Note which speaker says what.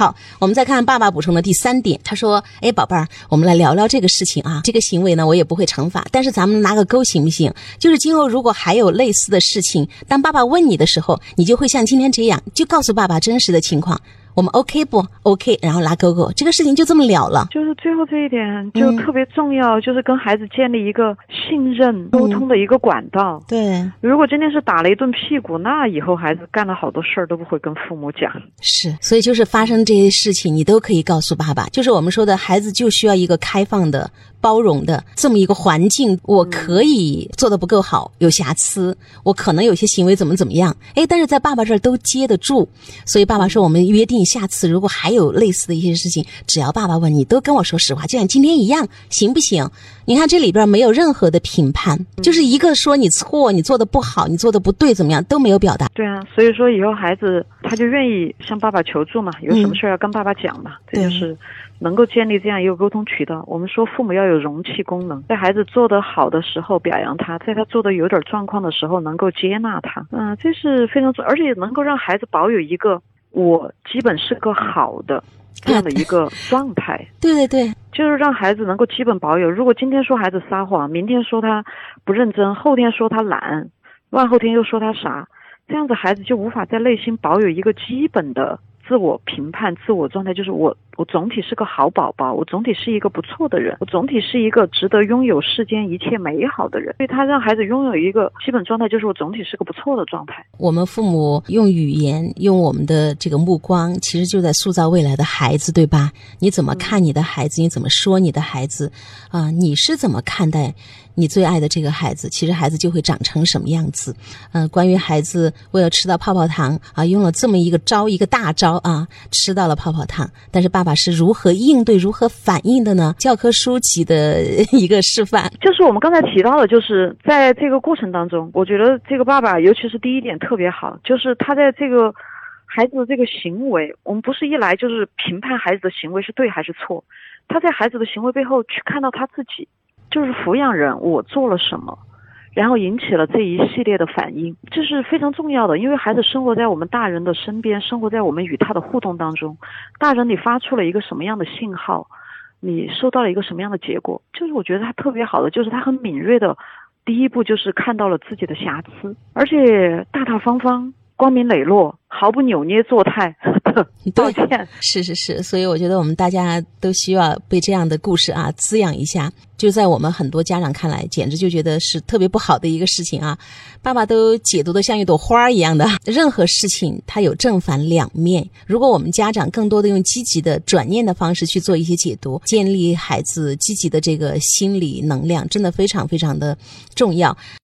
Speaker 1: 好，我们再看爸爸补充的第三点，他说：“哎，宝贝儿，我们来聊聊这个事情啊。这个行为呢，我也不会惩罚，但是咱们拿个勾行不行？就是今后如果还有类似的事情，当爸爸问你的时候，你就会像今天这样，就告诉爸爸真实的情况。”我们 OK 不 OK？然后拉勾勾，这个事情就这么了了。
Speaker 2: 就是最后这一点就特别重要，就是跟孩子建立一个信任、沟通的一个管道。
Speaker 1: 对，
Speaker 2: 如果真的是打了一顿屁股，那以后孩子干了好多事儿都不会跟父母讲。
Speaker 1: 是，所以就是发生这些事情，你都可以告诉爸爸。就是我们说的孩子就需要一个开放的、包容的这么一个环境。我可以做的不够好，有瑕疵，我可能有些行为怎么怎么样。哎，但是在爸爸这儿都接得住。所以爸爸说，我们约定。你下次如果还有类似的一些事情，只要爸爸问你，都跟我说实话，就像今天一样，行不行？你看这里边没有任何的评判，就是一个说你错，你做的不好，你做的不对，怎么样都没有表达。
Speaker 2: 对啊，所以说以后孩子他就愿意向爸爸求助嘛，有什么事要跟爸爸讲嘛，这就是能够建立这样一个沟通渠道。我们说父母要有容器功能，在孩子做得好的时候表扬他，在他做的有点状况的时候能够接纳他，嗯，这是非常重，而且能够让孩子保有一个。我基本是个好的这样的一个状态，
Speaker 1: 对 对对，
Speaker 2: 就是让孩子能够基本保有。如果今天说孩子撒谎，明天说他不认真，后天说他懒，万后天又说他傻，这样子孩子就无法在内心保有一个基本的。自我评判、自我状态，就是我，我总体是个好宝宝，我总体是一个不错的人，我总体是一个值得拥有世间一切美好的人。所以，他让孩子拥有一个基本状态，就是我总体是个不错的状态。
Speaker 1: 我们父母用语言、用我们的这个目光，其实就在塑造未来的孩子，对吧？你怎么看你的孩子？你怎么说你的孩子？啊，你是怎么看待？你最爱的这个孩子，其实孩子就会长成什么样子？嗯，关于孩子为了吃到泡泡糖啊，用了这么一个招，一个大招啊，吃到了泡泡糖，但是爸爸是如何应对、如何反应的呢？教科书级的 一个示范，
Speaker 2: 就是我们刚才提到的，就是在这个过程当中，我觉得这个爸爸，尤其是第一点特别好，就是他在这个孩子的这个行为，我们不是一来就是评判孩子的行为是对还是错，他在孩子的行为背后去看到他自己。就是抚养人，我做了什么，然后引起了这一系列的反应，这是非常重要的。因为孩子生活在我们大人的身边，生活在我们与他的互动当中，大人你发出了一个什么样的信号，你收到了一个什么样的结果，就是我觉得他特别好的，就是他很敏锐的，第一步就是看到了自己的瑕疵，而且大大方方、光明磊落。毫不扭捏作态，道歉。
Speaker 1: 是是是，所以我觉得我们大家都需要被这样的故事啊滋养一下。就在我们很多家长看来，简直就觉得是特别不好的一个事情啊！爸爸都解读的像一朵花一样的，任何事情它有正反两面。如果我们家长更多的用积极的转念的方式去做一些解读，建立孩子积极的这个心理能量，真的非常非常的重要。